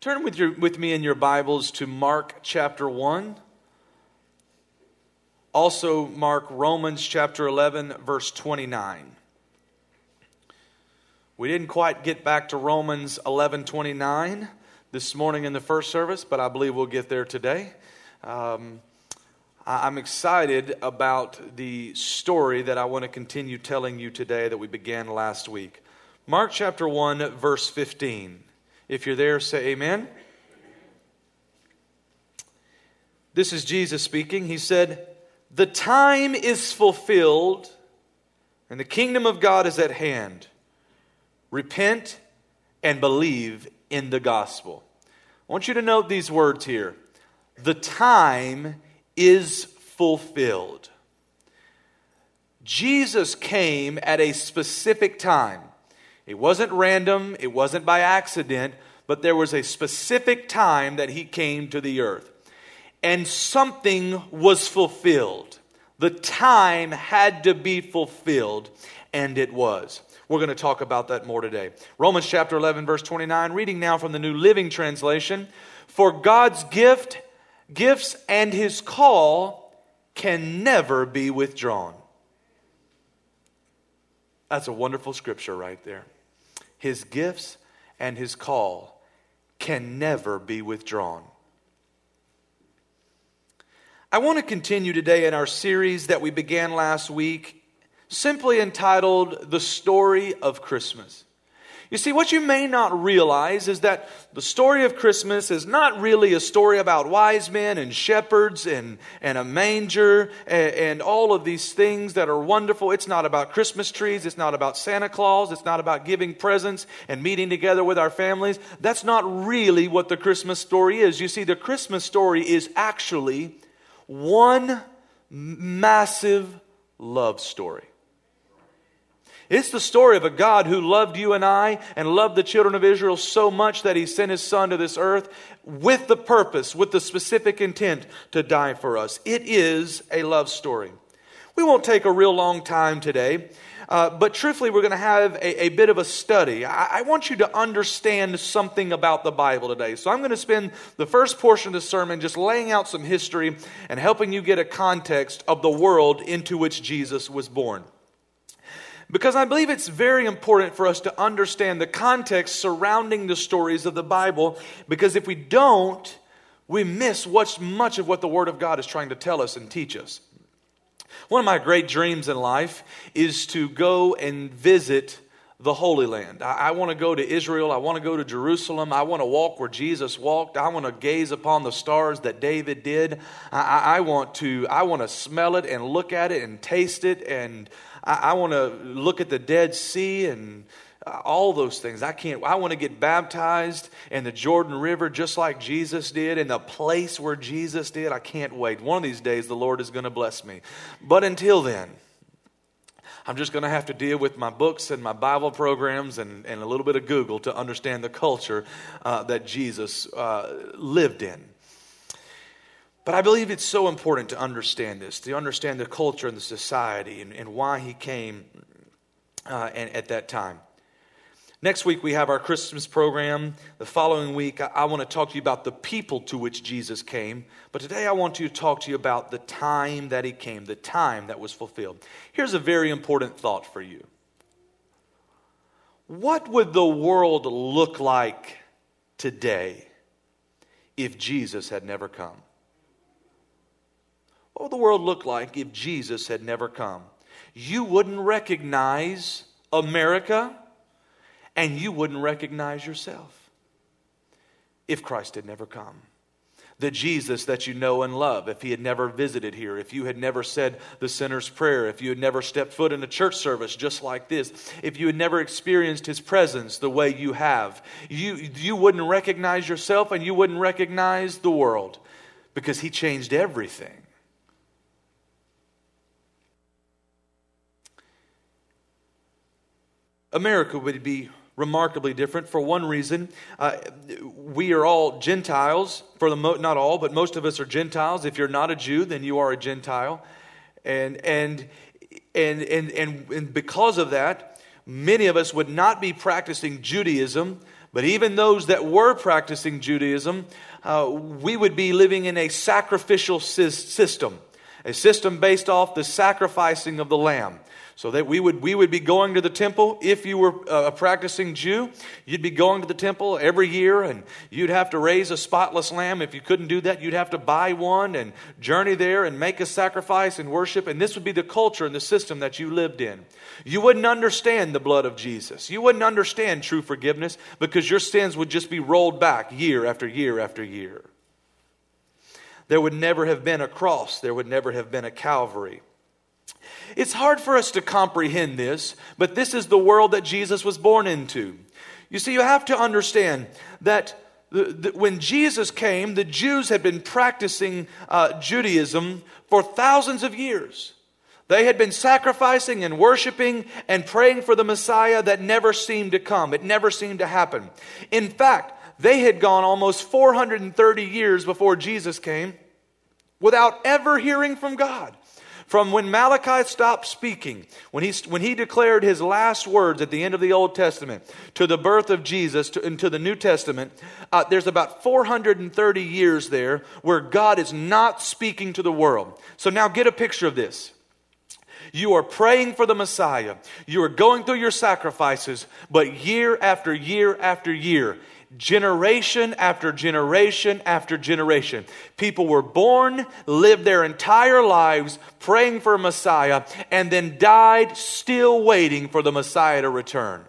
Turn with, your, with me in your Bibles to Mark chapter 1. Also, mark Romans chapter 11, verse 29. We didn't quite get back to Romans 11 29 this morning in the first service, but I believe we'll get there today. Um, I'm excited about the story that I want to continue telling you today that we began last week. Mark chapter 1, verse 15. If you're there, say amen. This is Jesus speaking. He said, The time is fulfilled and the kingdom of God is at hand. Repent and believe in the gospel. I want you to note these words here. The time is fulfilled. Jesus came at a specific time. It wasn't random, it wasn't by accident, but there was a specific time that he came to the earth. And something was fulfilled. The time had to be fulfilled, and it was. We're going to talk about that more today. Romans chapter 11, verse 29, reading now from the New Living Translation. For God's gift, gifts, and his call can never be withdrawn. That's a wonderful scripture right there his gifts, and his call can never be withdrawn. I want to continue today in our series that we began last week, simply entitled The Story of Christmas. You see, what you may not realize is that the story of Christmas is not really a story about wise men and shepherds and, and a manger and, and all of these things that are wonderful. It's not about Christmas trees. It's not about Santa Claus. It's not about giving presents and meeting together with our families. That's not really what the Christmas story is. You see, the Christmas story is actually one massive love story. It's the story of a God who loved you and I and loved the children of Israel so much that he sent his son to this earth with the purpose, with the specific intent to die for us. It is a love story. We won't take a real long time today. Uh, but truthfully, we're going to have a, a, bit of a study. I, I, want you to understand something about the Bible today. So I'm going to spend the first portion of the sermon just laying out some history and helping you get a context of the world into which Jesus was born. Because I believe it's very important for us to understand the context surrounding the stories of the Bible, because if we don't, we miss what's much of what the Word of God is trying to tell us and teach us. One of my great dreams in life is to go and visit the Holy Land. I, I want to go to Israel. I want to go to Jerusalem. I want to walk where Jesus walked. I want to gaze upon the stars that David did. I, I, I want to I want to smell it and look at it and taste it and I, I want to look at the Dead Sea and uh, all those things. I can't, I want to get baptized in the Jordan River just like Jesus did, in the place where Jesus did. I can't wait. One of these days, the Lord is going to bless me. But until then, I'm just going to have to deal with my books and my Bible programs and, and a little bit of Google to understand the culture uh, that Jesus uh, lived in. But I believe it's so important to understand this, to understand the culture and the society and, and why he came uh, and, at that time. Next week, we have our Christmas program. The following week, I, I want to talk to you about the people to which Jesus came. But today, I want to talk to you about the time that he came, the time that was fulfilled. Here's a very important thought for you What would the world look like today if Jesus had never come? What would the world look like if Jesus had never come? You wouldn't recognize America and you wouldn't recognize yourself if Christ had never come. The Jesus that you know and love, if he had never visited here, if you had never said the sinner's prayer, if you had never stepped foot in a church service just like this, if you had never experienced his presence the way you have, you, you wouldn't recognize yourself and you wouldn't recognize the world because he changed everything. America would be remarkably different for one reason. Uh, we are all Gentiles, for the mo- not all, but most of us are Gentiles. If you're not a Jew, then you are a Gentile. And, and, and, and, and, and because of that, many of us would not be practicing Judaism, But even those that were practicing Judaism, uh, we would be living in a sacrificial system, a system based off the sacrificing of the lamb. So that we would, we would be going to the temple. If you were uh, a practicing Jew, you'd be going to the temple every year and you'd have to raise a spotless lamb. If you couldn't do that, you'd have to buy one and journey there and make a sacrifice and worship. And this would be the culture and the system that you lived in. You wouldn't understand the blood of Jesus. You wouldn't understand true forgiveness because your sins would just be rolled back year after year after year. There would never have been a cross, there would never have been a Calvary. It's hard for us to comprehend this, but this is the world that Jesus was born into. You see, you have to understand that the, the, when Jesus came, the Jews had been practicing uh, Judaism for thousands of years. They had been sacrificing and worshiping and praying for the Messiah that never seemed to come. It never seemed to happen. In fact, they had gone almost 430 years before Jesus came without ever hearing from God. From when Malachi stopped speaking, when he, when he declared his last words at the end of the Old Testament, to the birth of Jesus, to, into the New Testament, uh, there's about 430 years there where God is not speaking to the world. So now get a picture of this. You are praying for the Messiah. You are going through your sacrifices, but year after year after year, generation after generation after generation. People were born, lived their entire lives praying for a Messiah, and then died still waiting for the Messiah to return.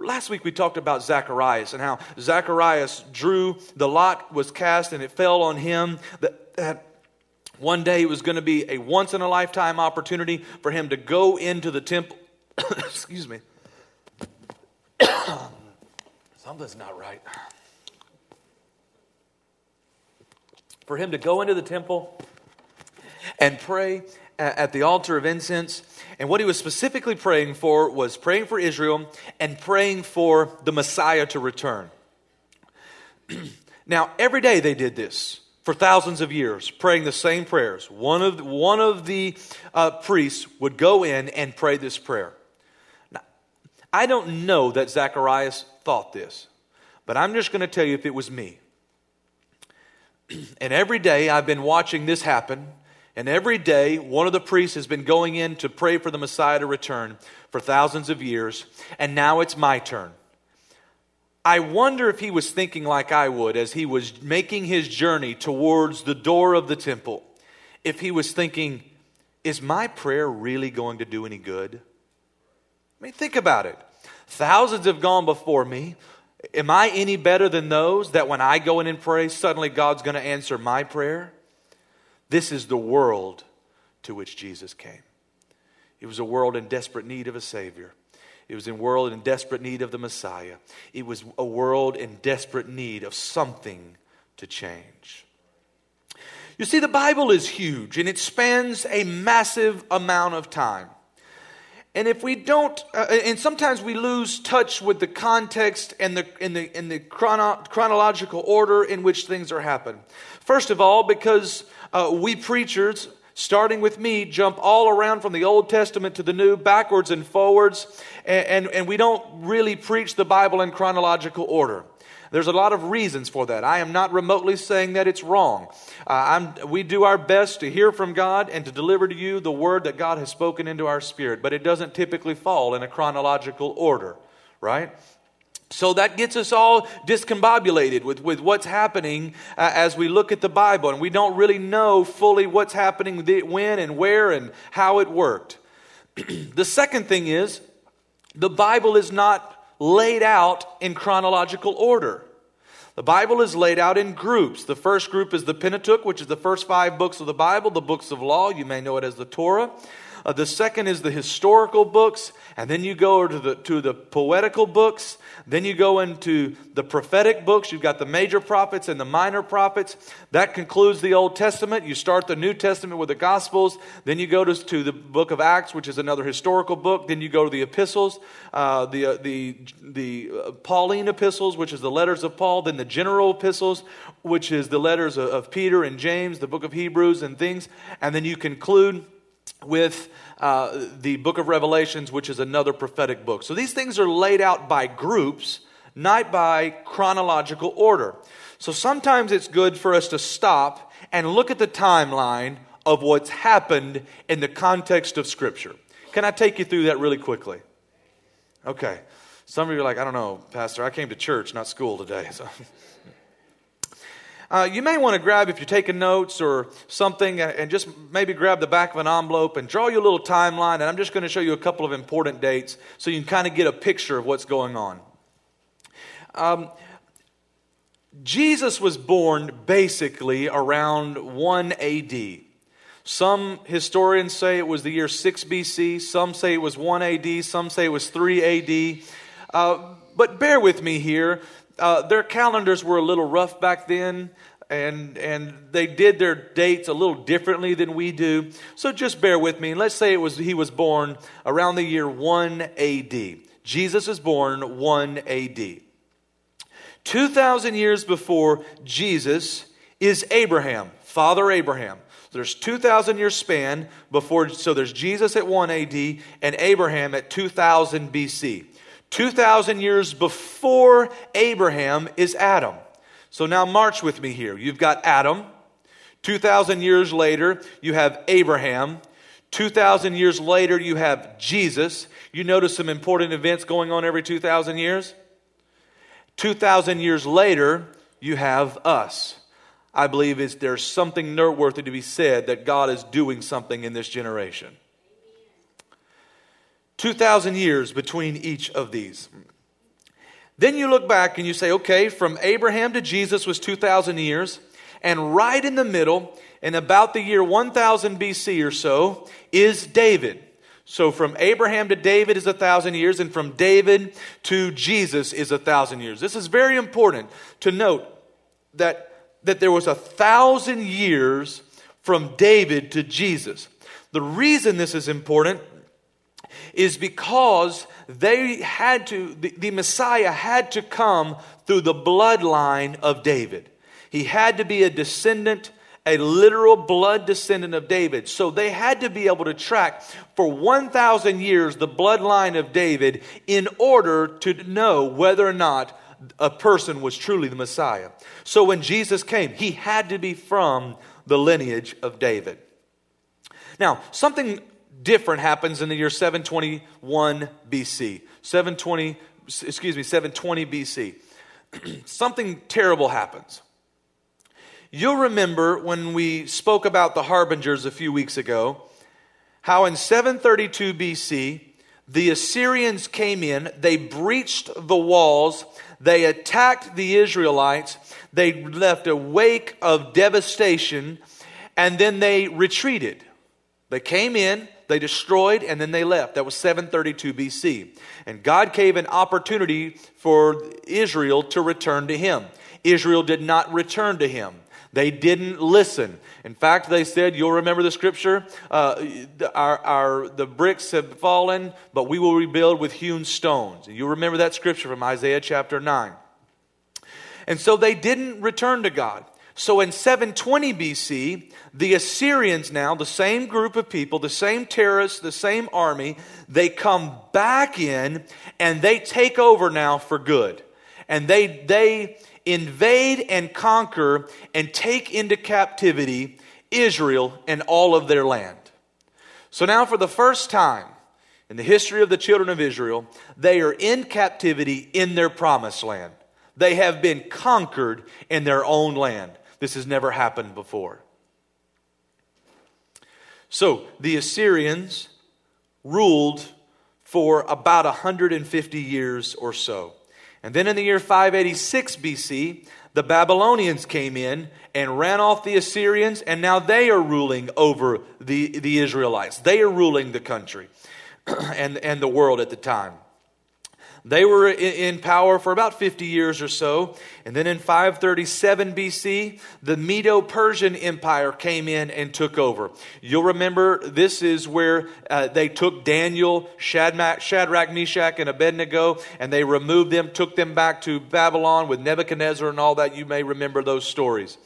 Last week we talked about Zacharias and how Zacharias drew, the lot was cast and it fell on him. That, that one day it was going to be a once in a lifetime opportunity for him to go into the temple. Excuse me Something's not right. For him to go into the temple and pray at the altar of incense. And what he was specifically praying for was praying for Israel and praying for the Messiah to return. now, every day they did this for thousands of years, praying the same prayers. One of, one of the uh, priests would go in and pray this prayer. I don't know that Zacharias thought this, but I'm just going to tell you if it was me. and every day I've been watching this happen, and every day one of the priests has been going in to pray for the Messiah to return for thousands of years, and now it's my turn. I wonder if he was thinking like I would as he was making his journey towards the door of the temple. If he was thinking, is my prayer really going to do any good? I mean, think about it. Thousands have gone before me. Am I any better than those that when I go in and pray, suddenly God's going to answer my prayer? This is the world to which Jesus came. It was a world in desperate need of a Savior. It was a world in desperate need of the Messiah. It was a world in desperate need of something to change. You see, the Bible is huge and it spans a massive amount of time. And if we don't, uh, and sometimes we lose touch with the context and the, in the, in the chrono, chronological order in which things are happening. First of all, because uh, we preachers, starting with me, jump all around from the Old Testament to the New, backwards and forwards, and, and, and we don't really preach the Bible in chronological order. There's a lot of reasons for that. I am not remotely saying that it's wrong. Uh, we do our best to hear from God and to deliver to you the word that God has spoken into our spirit, but it doesn't typically fall in a chronological order, right? So that gets us all discombobulated with, with what's happening uh, as we look at the Bible, and we don't really know fully what's happening, when and where and how it worked. the second thing is, the Bible is not laid out in chronological order. The Bible is laid out in groups. The first group is the Pentateuch, which is the first five books of the Bible, the books of law. You may know it as the Torah. Uh, the second is the historical books, and then you go to the, to the poetical books. Then you go into the prophetic books. You've got the major prophets and the minor prophets. That concludes the Old Testament. You start the New Testament with the Gospels. Then you go to, to the book of Acts, which is another historical book. Then you go to the epistles, uh, the, uh, the, the uh, Pauline epistles, which is the letters of Paul. Then the general epistles, which is the letters of, of Peter and James, the book of Hebrews and things. And then you conclude with uh, the book of Revelations, which is another prophetic book. So these things are laid out by groups, not by chronological order. So sometimes it's good for us to stop and look at the timeline of what's happened in the context of Scripture. Can I take you through that really quickly? Okay. Some of you are like, I don't know, Pastor, I came to church, not school today. So. Uh, you may want to grab, if you're taking notes or something, and just maybe grab the back of an envelope and draw you a little timeline. And I'm just going to show you a couple of important dates so you can kind of get a picture of what's going on. Um, Jesus was born basically around 1 AD. Some historians say it was the year 6 BC, some say it was 1 AD, some say it was 3 AD. Uh, but bear with me here uh, their calendars were a little rough back then, and, and they did their dates a little differently than we do. So just bear with me. Let's say it was, he was born around the year 1 AD. Jesus is born 1 AD. 2,000 years before Jesus is Abraham, Father Abraham. There's 2,000 year span before, so there's Jesus at 1 AD and Abraham at 2000 BC. 2,000 years before Abraham is Adam. So now march with me here. You've got Adam. 2,000 years later, you have Abraham. 2,000 years later, you have Jesus. You notice some important events going on every 2,000 years? 2,000 years later, you have us. I believe is there's something noteworthy to be said that God is doing something in this generation. 2,000 years between each of these. Then you look back and you say, okay, from Abraham to Jesus was 2,000 years, and right in the middle, in about the year 1000 BC or so, is David. So from Abraham to David is a thousand years, and from David to Jesus is a thousand years. This is very important to note that, that there was a thousand years from David to Jesus. The reason this is important is because they had to, the, the, Messiah had to come through the bloodline of David. He had to be a descendant, a literal blood descendant of David. So they had to be able to track for 1,000 years the bloodline of David in order to know whether or not a person was truly the Messiah. So when Jesus came, he had to be from the lineage of David. Now, something different happens in the year 721 BC. 720, excuse me, 720 BC. Something terrible happens. You'll remember when we spoke about the harbingers a few weeks ago, how in 732 BC, the Assyrians came in, they breached the walls, they attacked the Israelites, they left a wake of devastation, and then they retreated. They came in, they destroyed, and then they left. That was 732 BC. And God gave an opportunity for Israel to return to Him. Israel did not return to Him. They didn't listen. In fact, they said, you'll remember the scripture, uh, our, our, the bricks have fallen, but we will rebuild with hewn stones. And you'll remember that scripture from Isaiah chapter 9. And so they didn't return to God. So in 720 BC, the Assyrians now, the same group of people, the same terrorists, the same army, they come back in and they take over now for good. And they, they invade and conquer and take into captivity Israel and all of their land. So now, for the first time in the history of the children of Israel, they are in captivity in their promised land. They have been conquered in their own land. This has never happened before. So the Assyrians ruled for about 150 years or so. And then in the year 586 BC, the Babylonians came in and ran off the Assyrians, and now they are ruling over the, the Israelites. They are ruling the country and, and the world at the time. They were in power for about 50 years or so. And then in 537 BC, the Medo Persian Empire came in and took over. You'll remember this is where uh, they took Daniel, Shadrach, Shadrach, Meshach, and Abednego, and they removed them, took them back to Babylon with Nebuchadnezzar and all that. You may remember those stories.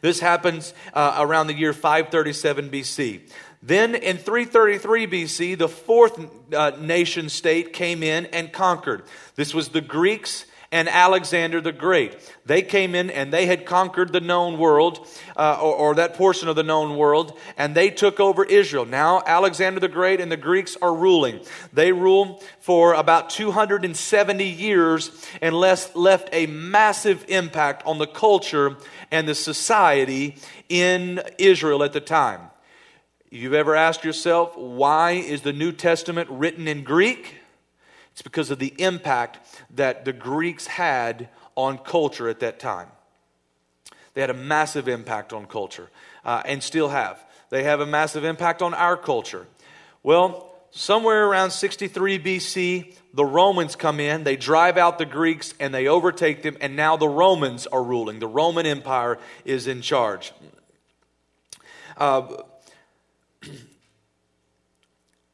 This happens uh, around the year 537 BC. Then in 333 BC, the fourth uh, nation state came in and conquered. This was the Greeks and Alexander the Great. They came in and they had conquered the known world, uh, or, or, that portion of the known world, and they took over Israel. Now, Alexander the Great and the Greeks are ruling. They rule for about 270 years and left, left a massive impact on the culture and the society in Israel at the time. You've ever asked yourself, why is the New Testament written in Greek? It's because of the impact that the Greeks had on culture at that time. They had a massive impact on culture uh, and still have. They have a massive impact on our culture. Well, somewhere around 63 BC, the Romans come in, they drive out the Greeks, and they overtake them, and now the Romans are ruling. The Roman Empire is in charge. Uh,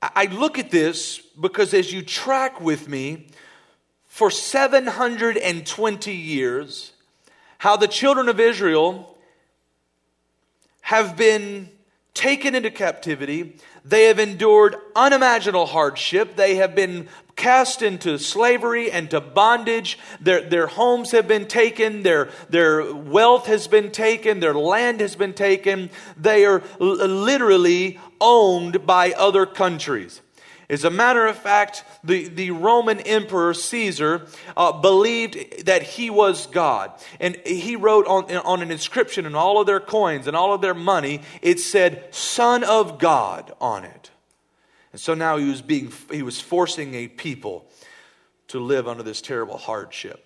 I look at this because as you track with me for 720 years, how the children of Israel have been taken into captivity. They have endured unimaginable hardship. They have been cast into slavery and to bondage. Their, their homes have been taken. Their, their wealth has been taken. Their land has been taken. They are literally owned by other countries. As a matter of fact, the, the Roman Emperor Caesar uh, believed that he was God. And he wrote on, on an inscription in all of their coins and all of their money, it said, Son of God on it. And so now he was, being, he was forcing a people to live under this terrible hardship.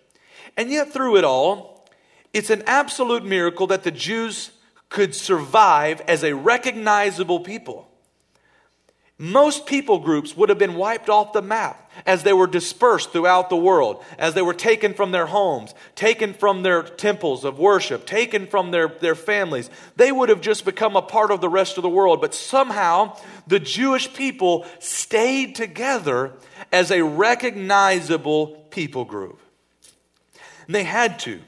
And yet, through it all, it's an absolute miracle that the Jews could survive as a recognizable people most people groups would have been wiped off the map as they were dispersed throughout the world, as they were taken from their homes, taken from their temples of worship, taken from their, their families. They would have just become a part of the rest of the world. But somehow the Jewish people stayed together as a recognizable people group. And they had to.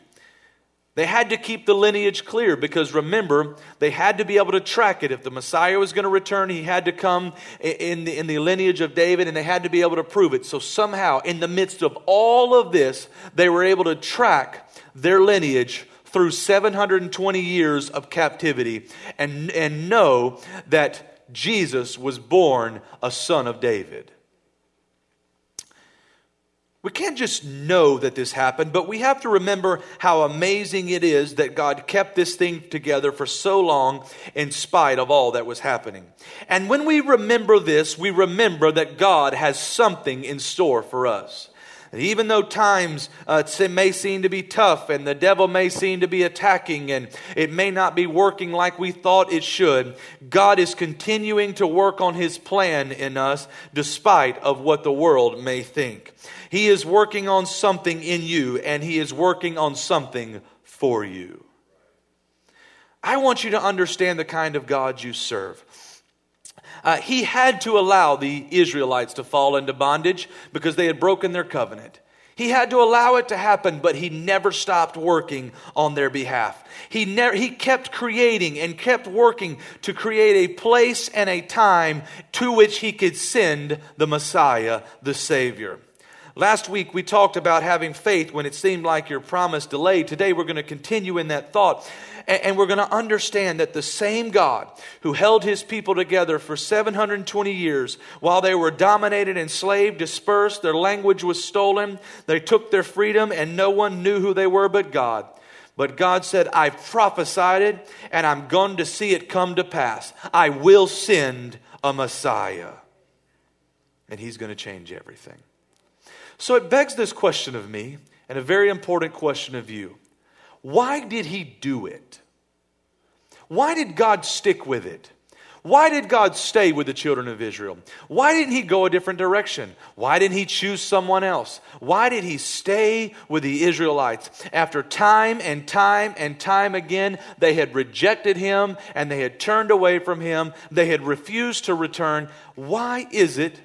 They had to keep the lineage clear because remember, they had to be able to track it. If the Messiah was going to return, he had to come in the, in the lineage of David and they had to be able to prove it. So, somehow, in the midst of all of this, they were able to track their lineage through 720 years of captivity and, and know that Jesus was born a son of David. We can't just know that this happened, but we have to remember how amazing it is that God kept this thing together for so long in spite of all that was happening. And when we remember this, we remember that God has something in store for us. Even though times uh, may seem to be tough and the devil may seem to be attacking and it may not be working like we thought it should, God is continuing to work on his plan in us despite of what the world may think. He is working on something in you, and He is working on something for you. I want you to understand the kind of God you serve. Uh, he had to allow the Israelites to fall into bondage because they had broken their covenant. He had to allow it to happen, but he never stopped working on their behalf. He, never, he kept creating and kept working to create a place and a time to which he could send the Messiah, the Savior. Last week we talked about having faith when it seemed like your promise delayed. Today we're going to continue in that thought and we're going to understand that the same God who held his people together for 720 years while they were dominated, enslaved, dispersed, their language was stolen, they took their freedom, and no one knew who they were but God. But God said, I've prophesied it, and I'm going to see it come to pass. I will send a Messiah. And he's going to change everything. So it begs this question of me, and a very important question of you. Why did he do it? Why did God stick with it? Why did God stay with the children of Israel? Why didn't He go a different direction? Why didn't He choose someone else? Why did He stay with the Israelites? After time and time and time again, they had rejected Him and they had turned away from Him. They had refused to return. Why is it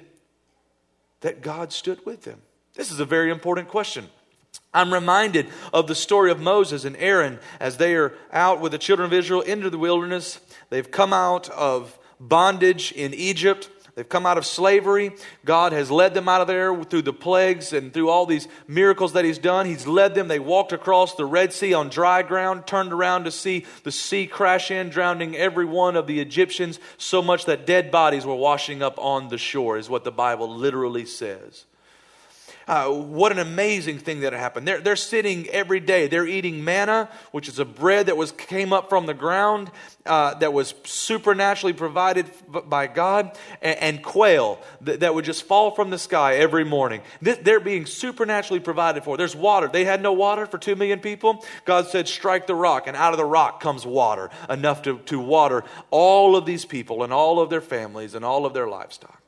that God stood with them? This is a very important question. I'm reminded of the story of Moses and Aaron as they are out with the children of Israel into the wilderness. They've come out of bondage in Egypt. They've come out of slavery. God has led them out of there through the plagues and through all these miracles that He's done. He's led them. They walked across the Red Sea on dry ground, turned around to see the sea crash in, drowning every one of the Egyptians, so much that dead bodies were washing up on the shore, is what the Bible literally says. Uh, what an amazing thing that happened. They're, they're sitting every day. They're eating manna, which is a bread that was came up from the ground, uh, that was supernaturally provided by God, and, and quail that, that, would just fall from the sky every morning. they're being supernaturally provided for. There's water. They had no water for two million people. God said, strike the rock, and out of the rock comes water, enough to, to water all of these people and all of their families and all of their livestock.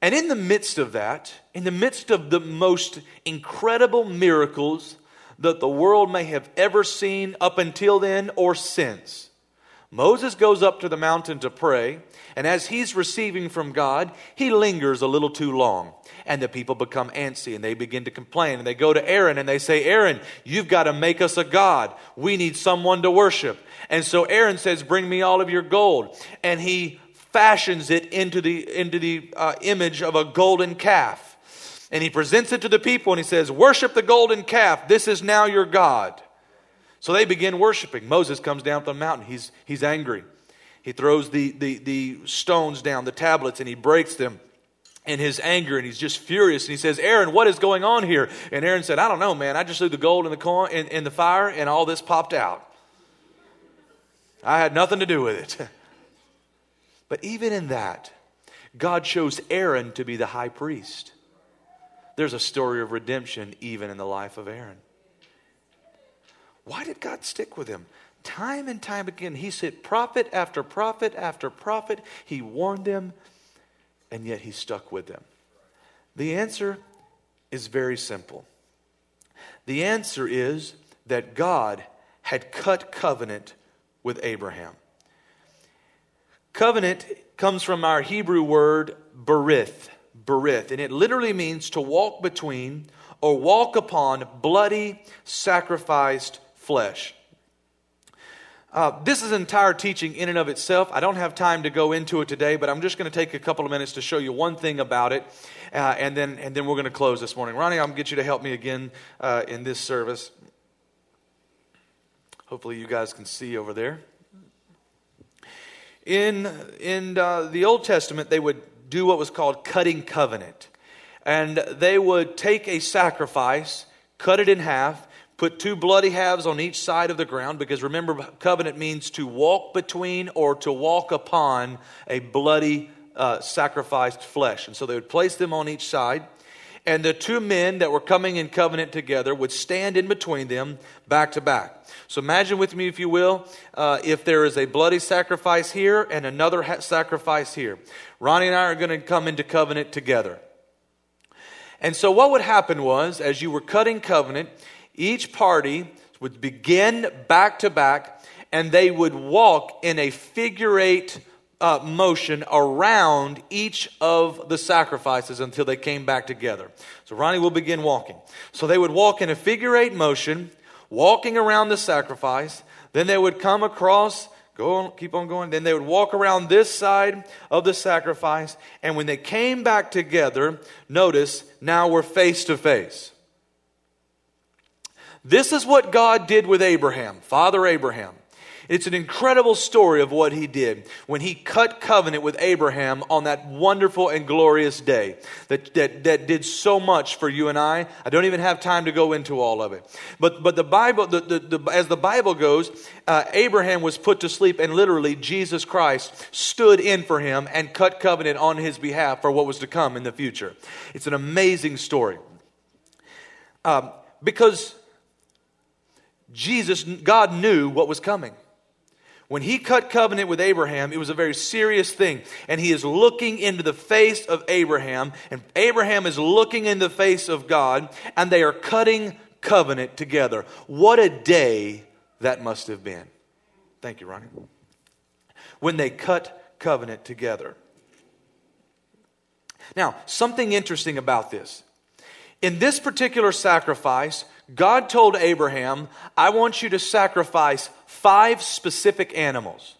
And in the midst of that, in the midst of the most incredible miracles that the world may have ever seen up until then or since, Moses goes up to the mountain to pray, and as he's receiving from God, he lingers a little too long. And the people become antsy and they begin to complain. And they go to Aaron and they say, Aaron, you've got to make us a God. We need someone to worship. And so Aaron says, Bring me all of your gold. And he fashions it into the, into the uh, image of a golden calf. And he presents it to the people and he says, Worship the golden calf. This is now your God. So they begin worshiping. Moses comes down from the mountain. He's, he's angry. He throws the, the, the stones down, the tablets, and he breaks them in his anger and he's just furious and he says aaron what is going on here and aaron said i don't know man i just threw the gold in the, coin, in, in the fire and all this popped out i had nothing to do with it But even in that, God chose Aaron to be the high priest. There's a story of redemption even in the life of Aaron. Why did God stick with him? Time and time again, he said prophet after prophet after prophet. He warned them, and yet he stuck with them. The answer is very simple. The answer is that God had cut covenant with Abraham. Covenant comes from our Hebrew word berith, berith, and it literally means to walk between or walk upon bloody, sacrificed flesh. Uh, this is an entire teaching in and of itself. I don't have time to go into it today, but I'm just going to take a couple of minutes to show you one thing about it, uh, and then and then we're going to close this morning. Ronnie, I'm going to get you to help me again uh, in this service. Hopefully, you guys can see over there. In, in uh, the Old Testament, they would do what was called cutting covenant. And they would take a sacrifice, cut it in half, put two bloody halves on each side of the ground, because remember, covenant means to walk between or to walk upon a bloody uh, sacrificed flesh. And so they would place them on each side and the two men that were coming in covenant together would stand in between them back to back. So imagine with me, if you will, uh, if there is a bloody sacrifice here and another ha- sacrifice here. Ronnie and I are going to come into covenant together. And so what would happen was, as you were cutting covenant, each party would begin back to back and they would walk in a figure eight uh, motion around each of the sacrifices until they came back together. So Ronnie will begin walking. So they would walk in a figure eight motion, walking around the sacrifice. Then they would come across, go on, keep on going. Then they would walk around this side of the sacrifice. And when they came back together, notice now we're face to face. This is what God did with Abraham, Father Abraham. It's an incredible story of what he did when he cut covenant with Abraham on that wonderful and glorious day that, that, that did so much for you and I. I don't even have time to go into all of it. But, but the Bible, the, the, the as the Bible goes, uh, Abraham was put to sleep and literally Jesus Christ stood in for him and cut covenant on his behalf for what was to come in the future. It's an amazing story. Um, because Jesus, God knew what was coming. When he cut covenant with Abraham, it was a very serious thing. And he is looking into the face of Abraham, and Abraham is looking in the face of God, and they are cutting covenant together. What a day that must have been. Thank you, Ronnie. When they cut covenant together. Now, something interesting about this. In this particular sacrifice, God told Abraham, I want you to sacrifice five specific animals.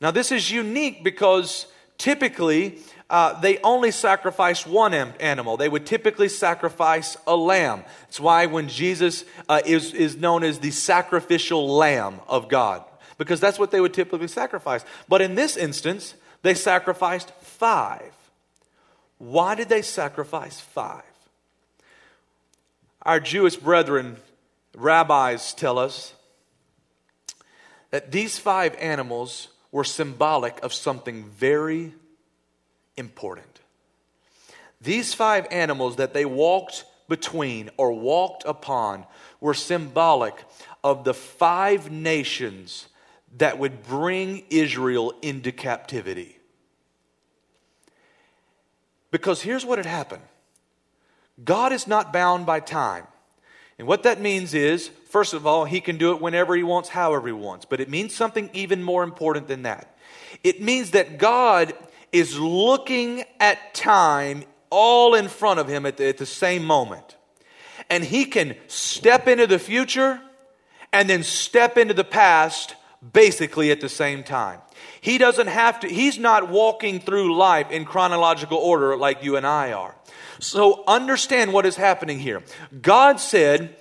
Now, this is unique because typically uh, they only sacrifice one animal. They would typically sacrifice a lamb. That's why when Jesus uh, is, is known as the sacrificial lamb of God, because that's what they would typically sacrifice. But in this instance, they sacrificed five. Why did they sacrifice five? Our Jewish brethren, rabbis, tell us that these five animals were symbolic of something very important. These five animals that they walked between or walked upon were symbolic of the five nations that would bring Israel into captivity. Because here's what had happened God is not bound by time. And what that means is, first of all, He can do it whenever He wants, however He wants. But it means something even more important than that. It means that God is looking at time all in front of Him at the, at the same moment. And He can step into the future and then step into the past basically at the same time. He doesn't have to, he's not walking through life in chronological order like you and I are. So understand what is happening here. God said,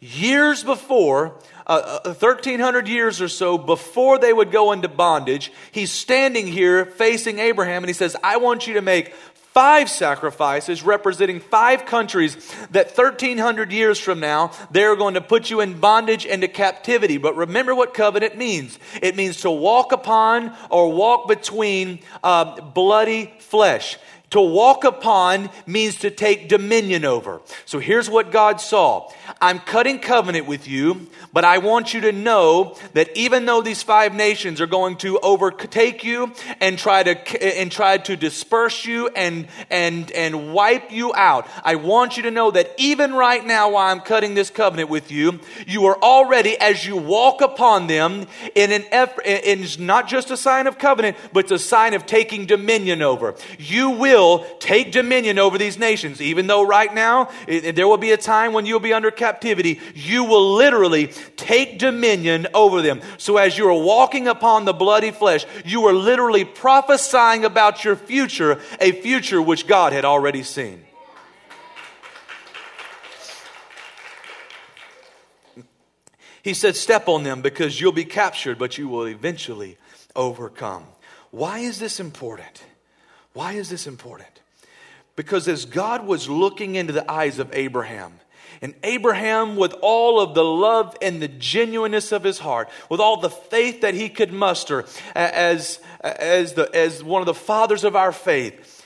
years before, uh, 1300 uh, years or so before they would go into bondage, he's standing here facing Abraham and he says, I want you to make five sacrifices representing five countries that 1300 years from now they're going to put you in bondage and to captivity. But remember what covenant means. It means to walk upon or walk between uh, bloody flesh to walk upon means to take dominion over. So here's what God saw I'm cutting covenant with you, but I want you to know that even though these five nations are going to overtake you and try to and try to disperse you and and and wipe you out, I want you to know that even right now while I'm cutting this covenant with you, you are already as you walk upon them in an effort in not just a sign of covenant, but it's a sign of taking dominion over. You will will take dominion over these nations. Even though right now it, there will be a time when you'll be under captivity, you will literally take dominion over them. So as you are walking upon the bloody flesh, you are literally prophesying about your future, a future which God had already seen. He said, Step on them because you'll be captured, but you will eventually overcome. Why is this important? Why is this important? Because as God was looking into the eyes of Abraham, and Abraham, with all of the love and the genuineness of his heart, with all the faith that he could muster as, as, the, as one of the fathers of our faith,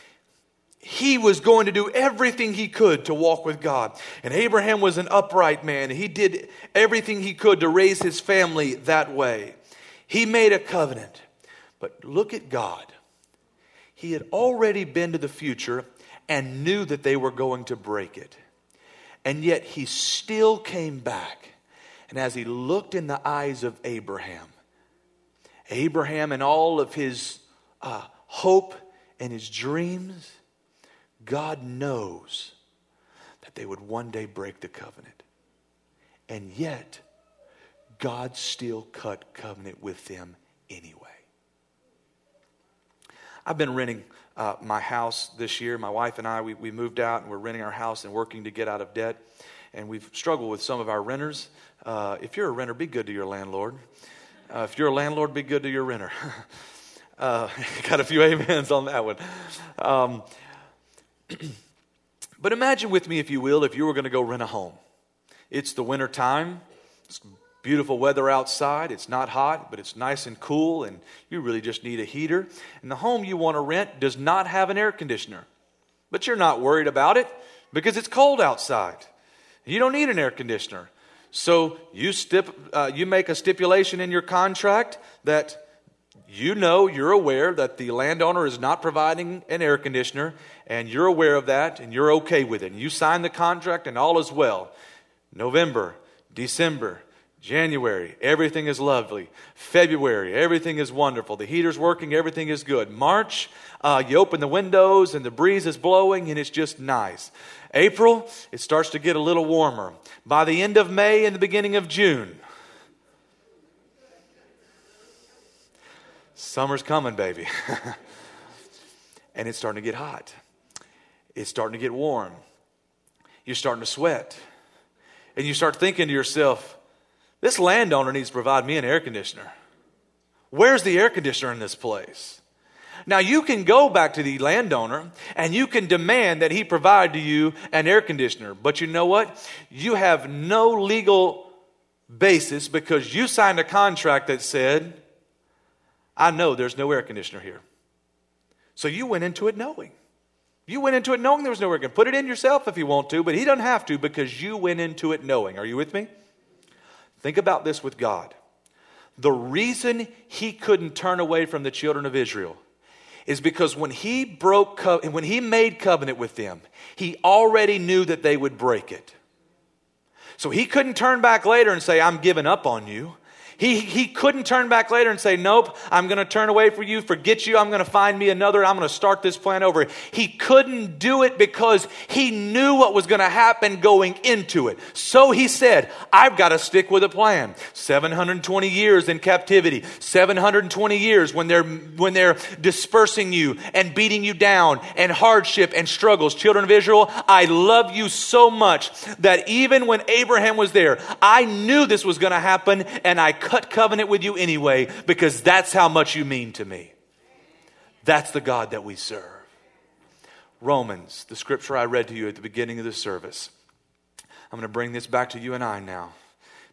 he was going to do everything he could to walk with God. And Abraham was an upright man. He did everything he could to raise his family that way. He made a covenant. But look at God. He had already been to the future and knew that they were going to break it. And yet he still came back. And as he looked in the eyes of Abraham, Abraham and all of his uh, hope and his dreams, God knows that they would one day break the covenant. And yet, God still cut covenant with them anyway. I've been renting uh, my house this year. My wife and I, we, we moved out and we're renting our house and working to get out of debt. And we've struggled with some of our renters. Uh, if you're a renter, be good to your landlord. Uh, if you're a landlord, be good to your renter. Uh, got a few amens on that one. Um, but imagine with me, if you will, if you were going to go rent a home. It's the winter time. It's beautiful weather outside. It's not hot, but it's nice and cool, and you really just need a heater. And the home you want to rent does not have an air conditioner. But you're not worried about it because it's cold outside. You don't need an air conditioner. So you, stip, uh, you make a stipulation in your contract that you know, you're aware that the landowner is not providing an air conditioner, and you're aware of that, and you're okay with it. And you sign the contract, and all is well. November, December, January, everything is lovely. February, everything is wonderful. The heater's working, everything is good. March, uh, you open the windows and the breeze is blowing and it's just nice. April, it starts to get a little warmer. By the end of May and the beginning of June, Summer's coming, baby. and it's starting to get hot. It's starting to get warm. You're starting to sweat. And you start thinking to yourself, this landowner needs to provide me an air conditioner. Where's the air conditioner in this place? Now, you can go back to the landowner and you can demand that he provide to you an air conditioner. But you know what? You have no legal basis because you signed a contract that said, I know there's no air conditioner here. So you went into it knowing. You went into it knowing there was no air conditioner. Put it in yourself if you want to, but he doesn't have to because you went into it knowing. Are you with me? Think about this with God. The reason he couldn't turn away from the children of Israel is because when he broke co- when he made covenant with them, he already knew that they would break it. So he couldn't turn back later and say, I'm giving up on you. He, he couldn't turn back later and say, Nope, I'm going to turn away from you, forget you, I'm going to find me another, I'm going to start this plan over. He couldn't do it because he knew what was going to happen going into it. So he said, I've got to stick with a plan. 720 years in captivity, 720 years when they're, when they're dispersing you and beating you down and hardship and struggles. Children of Israel, I love you so much that even when Abraham was there, I knew this was going to happen and I cut covenant with you anyway because that's how much you mean to me. That's the God that we serve. Romans, the scripture I read to you at the beginning of the service. I'm going to bring this back to you and I now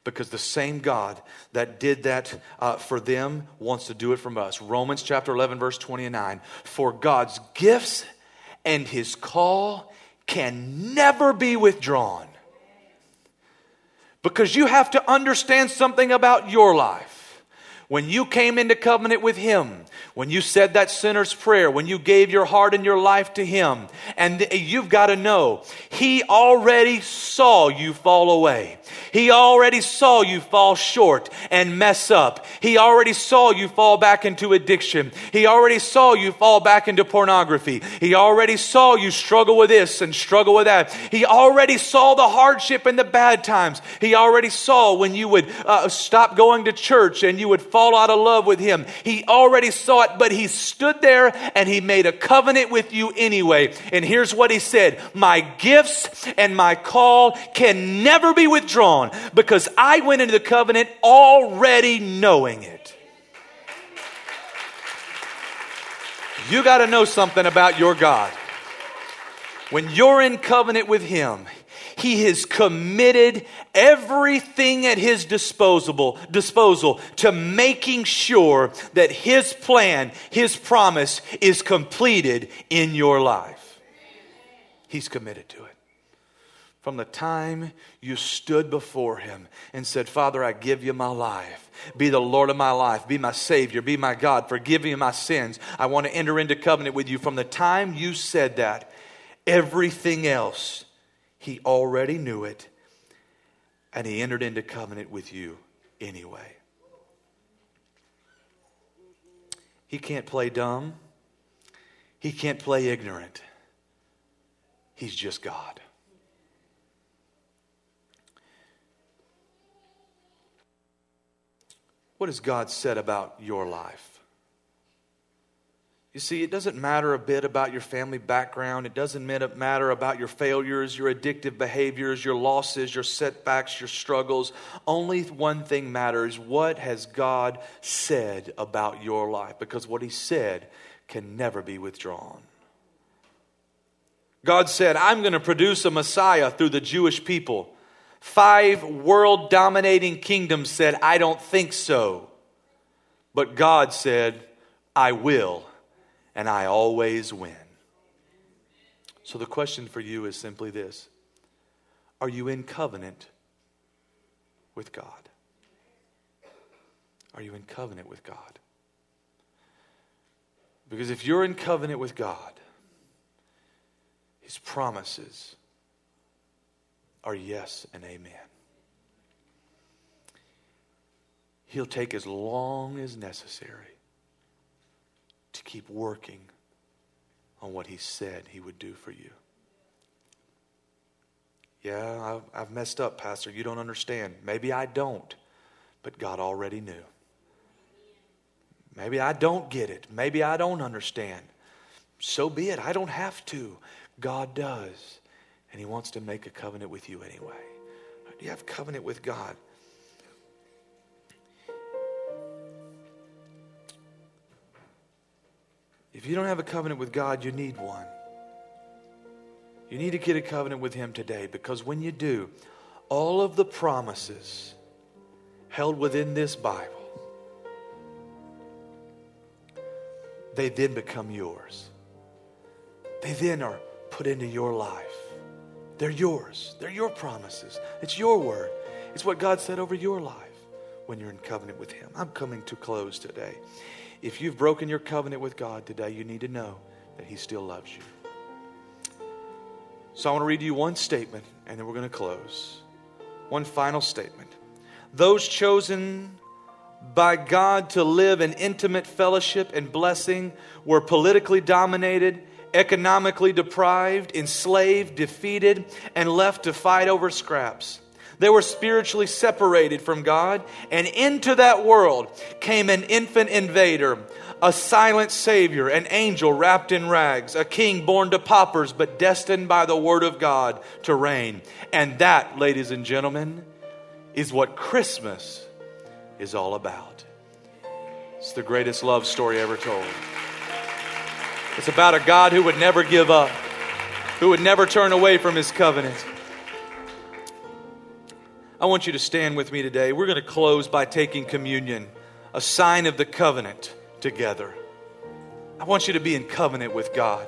because the same God that did that uh, for them wants to do it from us. Romans chapter 11, verse 29. For God's gifts and his call can never be withdrawn. Because you have to understand something about your life. When you came into covenant with Him, when you said that sinner's prayer, when you gave your heart and your life to Him, and you've got to know, He already saw you fall away. He already saw you fall short and mess up. He already saw you fall back into addiction. He already saw you fall back into pornography. He already saw you struggle with this and struggle with that. He already saw the hardship and the bad times. He already saw when you would uh, stop going to church and you would fall out of love with him. He already saw it, but he stood there and he made a covenant with you anyway. And here's what he said My gifts and my call can never be withdrawn because I went into the covenant already knowing it. You got to know something about your God. When you're in covenant with Him, he has committed everything at his disposal, disposal to making sure that his plan, his promise is completed in your life. He's committed to it. From the time you stood before him and said, Father, I give you my life. Be the Lord of my life. Be my Savior. Be my God. Forgive me my sins. I want to enter into covenant with you. From the time you said that, everything else he already knew it, and He entered into covenant with you anyway. He can't play dumb, He can't play ignorant. He's just God. What has God said about your life? You see, it doesn't matter a bit about your family background. It doesn't matter about your failures, your addictive behaviors, your losses, your setbacks, your struggles. Only one thing matters what has God said about your life? Because what He said can never be withdrawn. God said, I'm going to produce a Messiah through the Jewish people. Five world dominating kingdoms said, I don't think so. But God said, I will and I always win. So the question for you is simply this Are you in covenant with God? Are you in covenant with God? Because if you're in covenant with God, His promises are yes and amen. He'll take as long as necessary to keep working on what He said He would do for you. Yeah, I've, I've messed up, Pastor. You don't understand. Maybe I don't, but God already knew. Maybe I don't get it. Maybe I don't understand. So be it. I don't have to. God does. And He wants to make a covenant with you anyway. Do you have covenant with God? If you don't have a covenant with God, you need one. You need to get a covenant with Him today because when you do, all of the promises held within this Bible, they then become yours. They then are put into your life. They're yours. They're your promises. It's your word. It's what God said over your life when you're in covenant with Him. I'm coming to close today. If you've broken your covenant with God today, you need to know that He still loves you. So I want to read you one statement and then we're going to close. One final statement. Those chosen by God to live in intimate fellowship and blessing were politically dominated, economically deprived, enslaved, defeated, and left to fight over scraps. They were spiritually separated from God, and into that world came an infant invader, a silent Savior, an angel wrapped in rags, a king born to paupers but destined by the Word of God to reign. And that, ladies and gentlemen, is what Christmas is all about. It's the greatest love story ever told. It's about a God who would never give up, who would never turn away from his covenant. I want you to stand with me today. We're going to close by taking communion, a sign of the covenant together. I want you to be in covenant with God.